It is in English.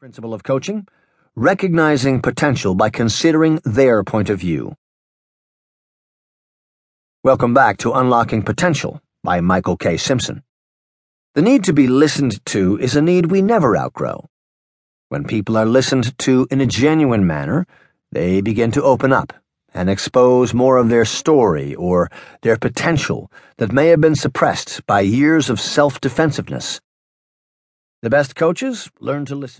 Principle of coaching recognizing potential by considering their point of view. Welcome back to Unlocking Potential by Michael K. Simpson. The need to be listened to is a need we never outgrow. When people are listened to in a genuine manner, they begin to open up and expose more of their story or their potential that may have been suppressed by years of self defensiveness. The best coaches learn to listen.